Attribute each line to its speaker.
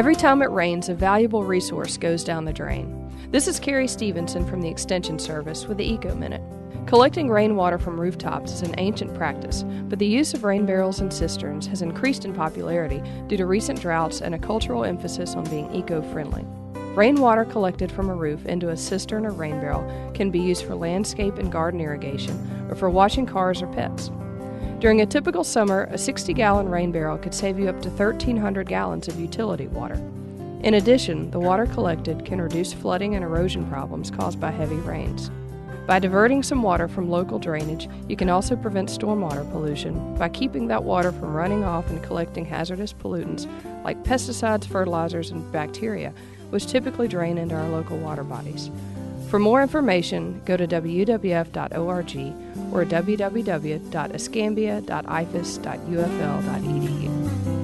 Speaker 1: Every time it rains, a valuable resource goes down the drain. This is Carrie Stevenson from the Extension Service with the Eco Minute. Collecting rainwater from rooftops is an ancient practice, but the use of rain barrels and cisterns has increased in popularity due to recent droughts and a cultural emphasis on being eco friendly. Rainwater collected from a roof into a cistern or rain barrel can be used for landscape and garden irrigation or for washing cars or pets. During a typical summer, a 60 gallon rain barrel could save you up to 1,300 gallons of utility water. In addition, the water collected can reduce flooding and erosion problems caused by heavy rains. By diverting some water from local drainage, you can also prevent stormwater pollution by keeping that water from running off and collecting hazardous pollutants like pesticides, fertilizers, and bacteria, which typically drain into our local water bodies. For more information, go to wwf.org or www.escambia.ifas.ufl.edu.